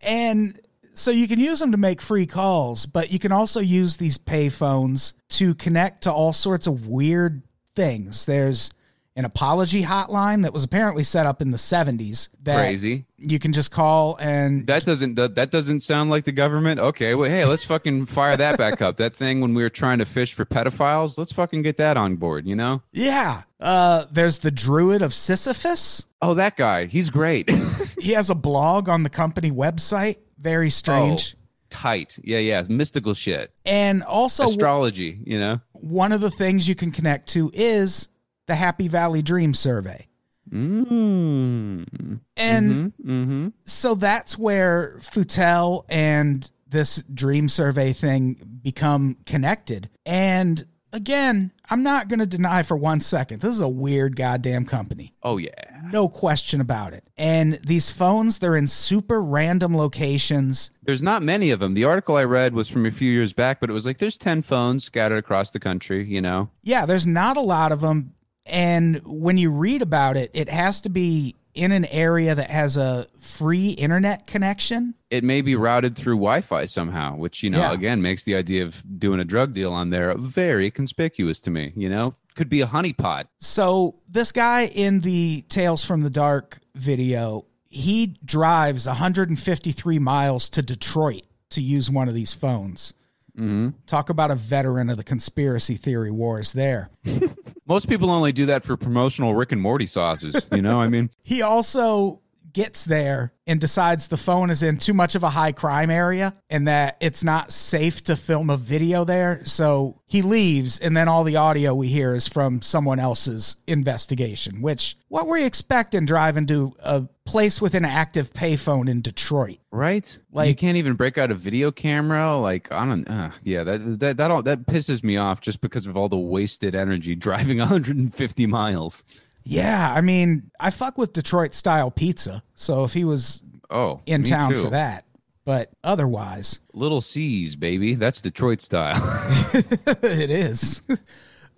And so you can use them to make free calls, but you can also use these pay phones to connect to all sorts of weird things. There's an apology hotline that was apparently set up in the 70s that Crazy. you can just call and That doesn't that, that doesn't sound like the government. Okay, well, hey, let's fucking fire that back up. That thing when we were trying to fish for pedophiles, let's fucking get that on board. You know? yeah. Uh there's the Druid of Sisyphus. Oh, that guy, he's great. He has a blog on the company website. Very strange. Oh, tight. Yeah, yeah. Mystical shit. And also Astrology. You know? one of the things you can connect to is the Happy Valley Dream Survey. Mm. And Mm-hmm. so that's where Futel and this dream survey thing become connected. And again, I'm not going to deny for one second, this is a weird goddamn company. Oh yeah. no question about it. And these phones, they're in super random locations. There's not many of them. The article I read was from a few years back, but it was like there's 10 phones scattered across the country, you know? Yeah, there's not a lot of them. And when you read about it, it has to be in an area that has a free internet connection. It may be routed through Wi Fi somehow, which, you know, Yeah. again makes the idea of doing a drug deal on there very conspicuous to me, you know? Could be a honeypot. So this guy in the Tales from the Dark video, he drives 153 miles to Detroit to use one of these phones. hmm Talk about a veteran of the conspiracy theory wars there. Most people only do that for promotional Rick and Morty sauces, you know? I mean, He also gets there and decides the phone is in too much of a high crime area and that it's not safe to film a video there. So he leaves, and then all the audio we hear is from someone else's investigation, which what were you expecting driving to a place with an active payphone in Detroit? right? Like- you can't even break out a video camera. Like, I don't, uh, yeah, that, that, that, all, that pisses me off just because of all the wasted energy driving 150 miles. Yeah, I mean, I fuck with Detroit style pizza. So if he was Oh, in town too. for that, but otherwise, Little C's, baby. That's Detroit style. it is.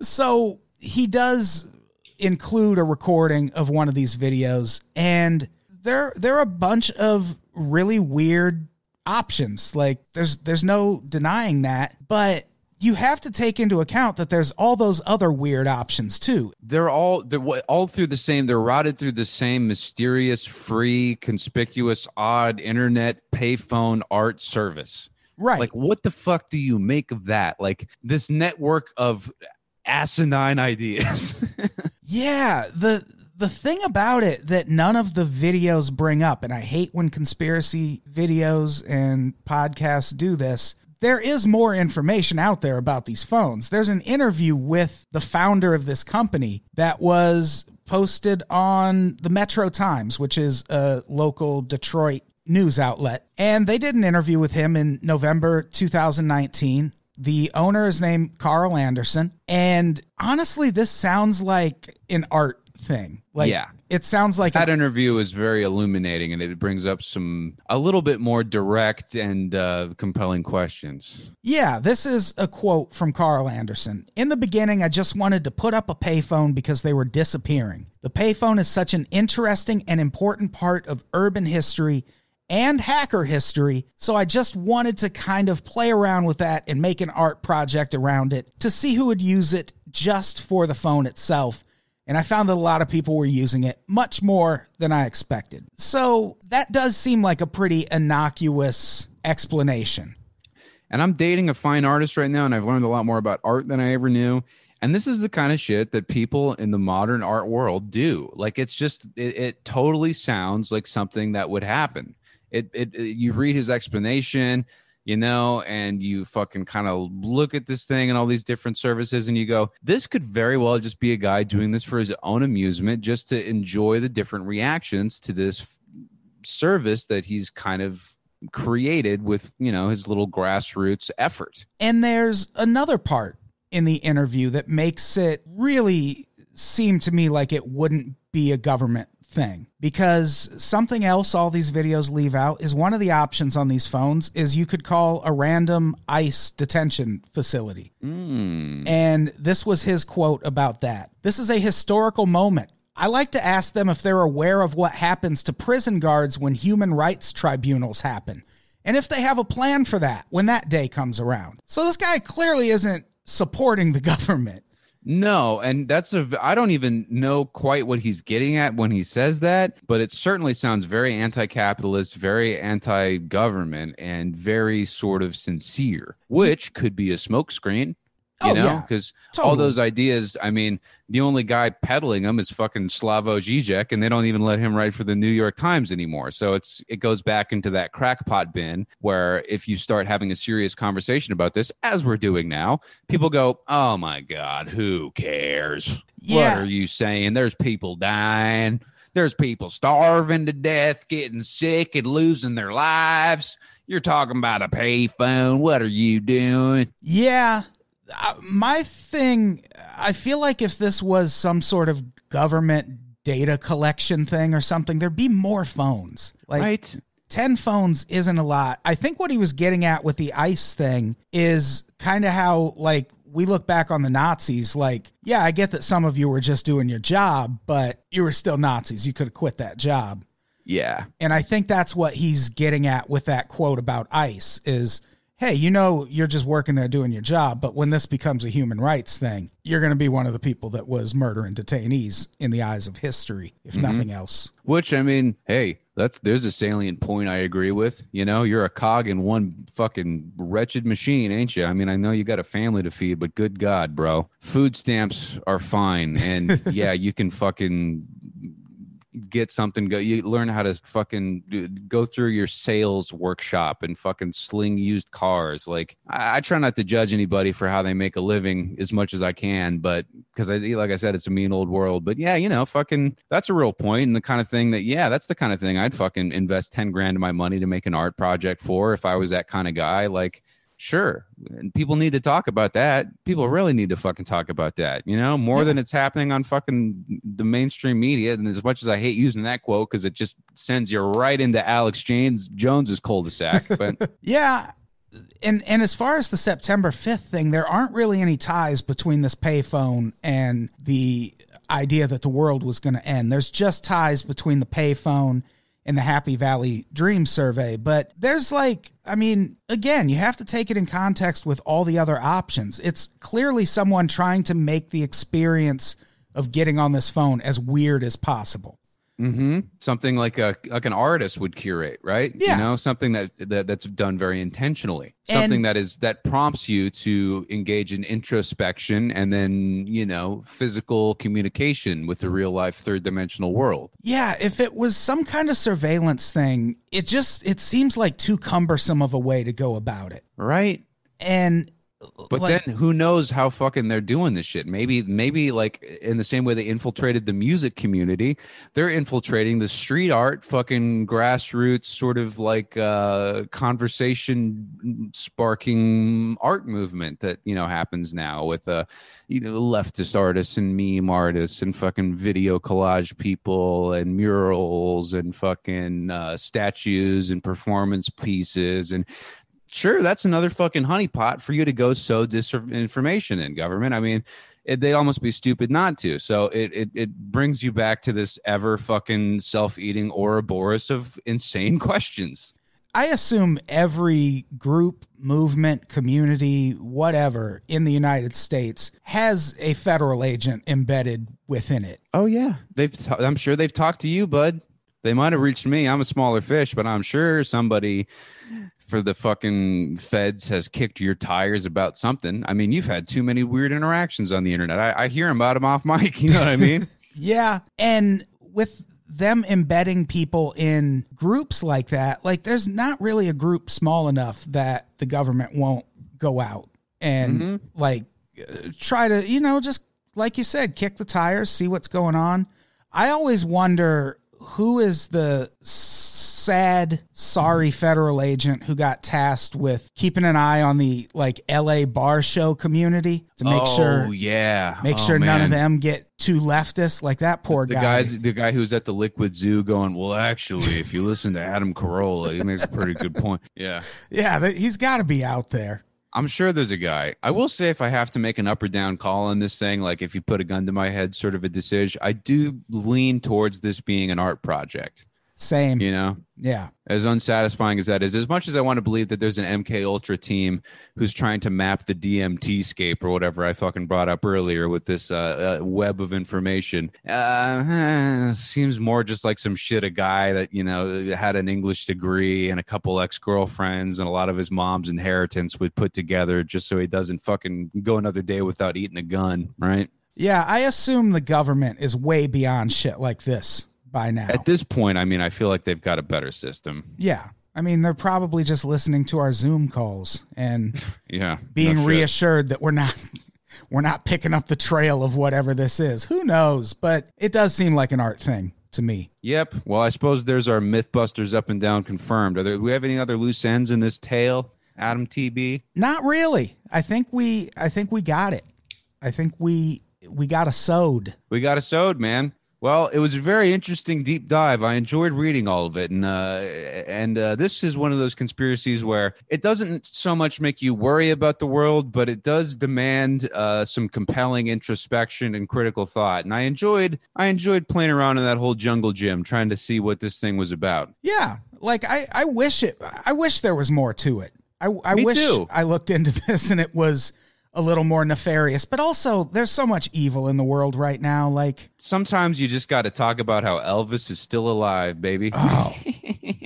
so he does include a recording of one of these videos, and there there are a bunch of really weird options. Like there's there's no denying that, but you have to take into account that there's all those other weird options too. they're all they're all through the same. They're routed through the same mysterious, free, conspicuous, odd internet payphone art service. Right. Like, what the fuck do you make of that? Like this network of asinine ideas. Yeah, the the thing about it that none of the videos bring up, and I hate when conspiracy videos and podcasts do this. There is more information out there about these phones. There's an interview with the founder of this company that was posted on the Metro Times, which is a local Detroit news outlet. And they did an interview with him in November 2019. The owner is named Carl Anderson. And honestly, this sounds like an art thing. Like, Yeah. It sounds like that an- interview is very illuminating, and it brings up some a little bit more direct and uh, compelling questions. Yeah, this is a quote from Carl Anderson. In the beginning, I just wanted to put up a payphone because they were disappearing. The payphone is such an interesting and important part of urban history and hacker history, so I just wanted to kind of play around with that and make an art project around it to see who would use it just for the phone itself. And I found that a lot of people were using it much more than I expected. So that does seem like a pretty innocuous explanation. And I'm dating a fine artist right now, and I've learned a lot more about art than I ever knew. And this is the kind of shit that people in the modern art world do. Like it's just it, it totally sounds like something that would happen. It, it it- you read his explanation, you know, and you fucking kind of look at this thing and all these different services, and you go, this could very well just be a guy doing this for his own amusement, just to enjoy the different reactions to this service that he's kind of created with you know his little grassroots effort. And there's another part in the interview that makes it really seem to me like it wouldn't be a government thing because something else all these videos leave out is one of the options on these phones is you could call a random ICE detention facility. Mm. And this was his quote about that. This is a historical moment. I like to ask them if they're aware of what happens to prison guards when human rights tribunals happen, and if they have a plan for that when that day comes around. So this guy clearly isn't supporting the government. No and that's a i don't even know quite what he's getting at when he says that but it certainly sounds very anti-capitalist very anti-government and very sort of sincere which could be a smokescreen you Oh, know? yeah. because all those ideas i mean the only guy peddling them is fucking Slavoj Žižek and they don't even let him write for the new york times anymore. So it's it goes back into that crackpot bin where if you start having a serious conversation about this as we're doing now people go oh my god who cares? Yeah. what are you saying? There's people dying. There's people starving to death getting sick and losing their lives. You're talking about a payphone. What are you doing? Yeah. Uh, my thing, I feel like if this was some sort of government data collection thing or something, there'd be more phones. Like right. 10 phones isn't a lot. I think what he was getting at with the ICE thing is kind of how, like, we look back on the Nazis, like, yeah, I get that some of you were just doing your job, but you were still Nazis. You could have quit that job. Yeah. And I think that's what he's getting at with that quote about ICE is, hey, you know, you're just working there doing your job, but when this becomes a human rights thing, you're going to be one of the people that was murdering detainees in the eyes of history, if mm-hmm. nothing else. Which I mean, hey, that's there's a salient point I agree with. You know, you're a cog in one fucking wretched machine, ain't you? I mean, I know you got a family to feed, but good God, bro, food stamps are fine, and yeah, you can fucking get something go you learn how to fucking do- go through your sales workshop and fucking sling used cars. Like I, I try not to judge anybody for how they make a living as much as i can but because i like i said it's a mean old world. But yeah you know fucking that's a real point and the kind of thing that yeah that's the kind of thing i'd fucking invest 10 grand of my money to make an art project for if i was that kind of guy. Like sure people need to talk about that people really need to fucking talk about that you know more than it's happening on fucking the mainstream media and as much as i hate using that quote because it just sends you right into alex james jones's cul-de-sac but Yeah. And and as far as the September 5th thing, there aren't really any ties between this payphone and the idea that the world was going to end. There's just ties between the payphone and the Happy Valley Dream Survey. But there's like, I mean, again, you have to take it in context with all the other options. It's clearly someone trying to make the experience of getting on this phone as weird as possible. Mhm. something like a like an artist would curate right Yeah. you know something that, that that's done very intentionally something And- that is that prompts you to engage in introspection and then you know physical communication with the real life third dimensional world Yeah, if it was some kind of surveillance thing, it just it seems like too cumbersome of a way to go about it. right And But like- then who knows how fucking they're doing this shit? Maybe, maybe like in the same way they infiltrated the music community, they're infiltrating the street art, fucking grassroots sort of like uh, conversation sparking art movement that you know happens now with uh, you know leftist artists and meme artists and fucking video collage people and murals and fucking uh, statues and performance pieces and sure that's another fucking honeypot for you to go sow disinformation in government. I mean it, they'd almost be stupid not to. So it, it it brings you back to this ever fucking self-eating ouroboros of insane questions. I assume every group, movement, community, whatever in the United States has a federal agent embedded within it. oh yeah. They've t- i'm sure they've talked to you bud. They might have reached me. I'm a smaller fish but i'm sure somebody for the fucking feds has kicked your tires about something i mean you've had too many weird interactions on the internet i, I hear about them off mic you know what i mean Yeah. And with them embedding people in groups like that, like there's not really a group small enough that the government won't go out and like uh, try to, you know, just like you said, kick the tires, see what's going on. I always wonder who is the sad, sorry mm-hmm. federal agent who got tasked with keeping an eye on the like LA bar show community to make oh, sure yeah. make Oh, sure none of them get too leftist? Like that poor the guy. guys the guy who's at the liquid zoo going well actually if you listen to adam carolla he makes a pretty good point. Yeah. Yeah, he's got to be out there. I'm sure there's a guy. I will say if i have to make an up or down call on this thing like if you put a gun to my head sort of a decision i do lean towards this being an art project Same. you know Yeah. as unsatisfying as that is, as much as I want to believe that there's an MK Ultra team who's trying to map the DMT scape or whatever I fucking brought up earlier with this uh, uh, web of information, uh, seems more just like some shit. A guy that you know had an English degree and a couple ex girlfriends and a lot of his mom's inheritance would put together just so he doesn't fucking go another day without eating a gun, right? Yeah. I assume the government is way beyond shit like this by now. At this point, I mean, I feel like they've got a better system. yeah. I mean, they're probably just listening to our Zoom calls and Yeah, being no reassured that we're not we're not picking up the trail of whatever this is. Who knows? But it does seem like an art thing to me. Yep. Well, I suppose there's our MythBusters up and down confirmed. Are there, do we have any other loose ends in this tale, Adam TB? Not really. I think we I think we got it. I think we we got a sewed. We got a sewed, man. Well, it was a very interesting deep dive. I enjoyed reading all of it, and uh, and uh, this is one of those conspiracies where it doesn't so much make you worry about the world, but it does demand uh, some compelling introspection and critical thought. And I enjoyed I enjoyed playing around in that whole jungle gym, trying to see what this thing was about. Yeah, like I, I wish it. I wish there was more to it. I, I Me wish too. I looked into this and it was a little more nefarious. But also, there's so much evil in the world right now. Like Sometimes you just got to talk about how Elvis is still alive, baby. Oh.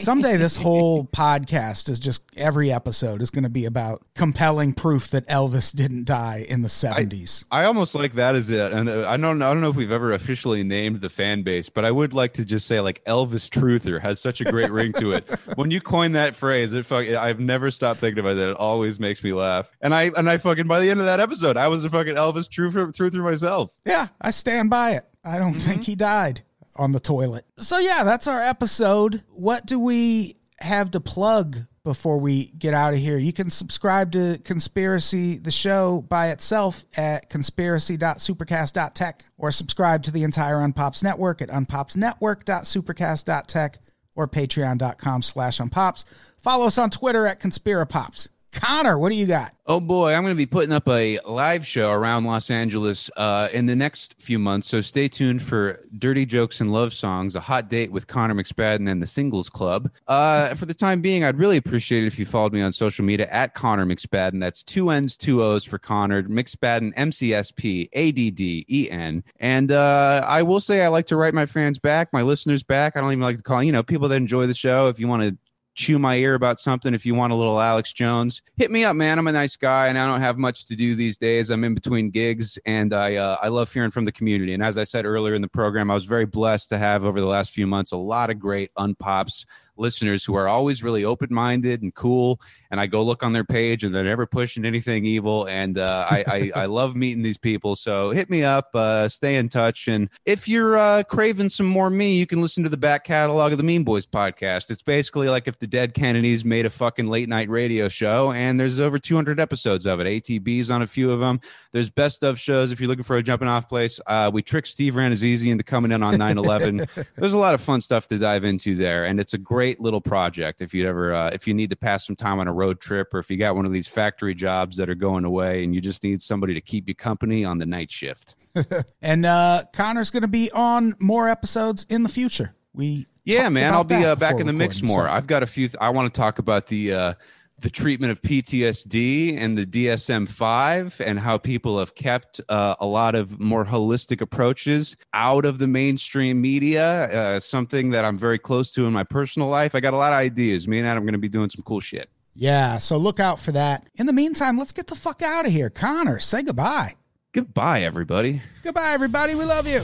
someday, this whole podcast is just every episode is going to be about compelling proof that Elvis didn't die in the 70s. I almost like that as it, and uh, I don't, I don't know if we've ever officially named the fan base, but I would like to just say like Elvis Truther has such a great ring to it. When you coin that phrase, it fuck, I've never stopped thinking about that. It always makes me laugh. And I, and I fucking by the end of that episode, I was a fucking Elvis Truther, Truther myself. Yeah, I stand by it. I don't think he died on the toilet. So yeah, that's our episode. What do we have to plug before we get out of here? You can subscribe to Conspiracy the show by itself at conspiracy.supercast.tech or subscribe to the entire Unpops network at unpopsnetwork.supercast.tech or patreon.com slash unpops. Follow us on Twitter at conspirapops. Connor, what do you got? Oh boy, I'm going to be putting up a live show around Los Angeles uh, in the next few months. So stay tuned for Dirty Jokes and Love Songs, a hot date with Connor McSpadden and the Singles Club. Uh, for the time being, I'd really appreciate it if you followed me on social media at Connor McSpadden. That's two N's, two O's for Connor. McSpadden, M C S P A D D E N. And uh, I will say I like to write my fans back, my listeners back. I don't even like to call, you know, people that enjoy the show. If you want to chew my ear about something if you want a little Alex Jones. Hit me up, man. I'm a nice guy and I don't have much to do these days. I'm in between gigs and I uh, I love hearing from the community. And as I said earlier in the program, I was very blessed to have over the last few months a lot of great unpops listeners who are always really open-minded and cool and i go look on their page and they're never pushing anything evil and uh, I, I i love meeting these people so hit me up uh, stay in touch and if you're uh, craving some more me you can listen to the back catalog of the mean boys podcast. It's basically like if the dead kennedys made a fucking late night radio show and there's over 200 episodes of it. Atb's on a few of them there's best of shows if you're looking for a jumping off place. Uh, we tricked Steve Rannazzisi into coming in on 9-11 there's a lot of fun stuff to dive into there and it's a great little project if you ever uh, if you need to pass some time on a road trip or if you got one of these factory jobs that are going away and you just need somebody to keep you company on the night shift. And uh, Connor's going to be on more episodes in the future. We yeah man i'll be uh, back in the mix more. so- i've got a few th- i want to talk about the uh the treatment of PTSD and the DSM 5 and how people have kept uh, a lot of more holistic approaches out of the mainstream media, uh, something that I'm very close to in my personal life. I got a lot of ideas. Me and Adam are going to be doing some cool shit. Yeah, so look out for that. In the meantime, let's get the fuck out of here. Connor, say goodbye. Goodbye, everybody. Goodbye, everybody. We love you.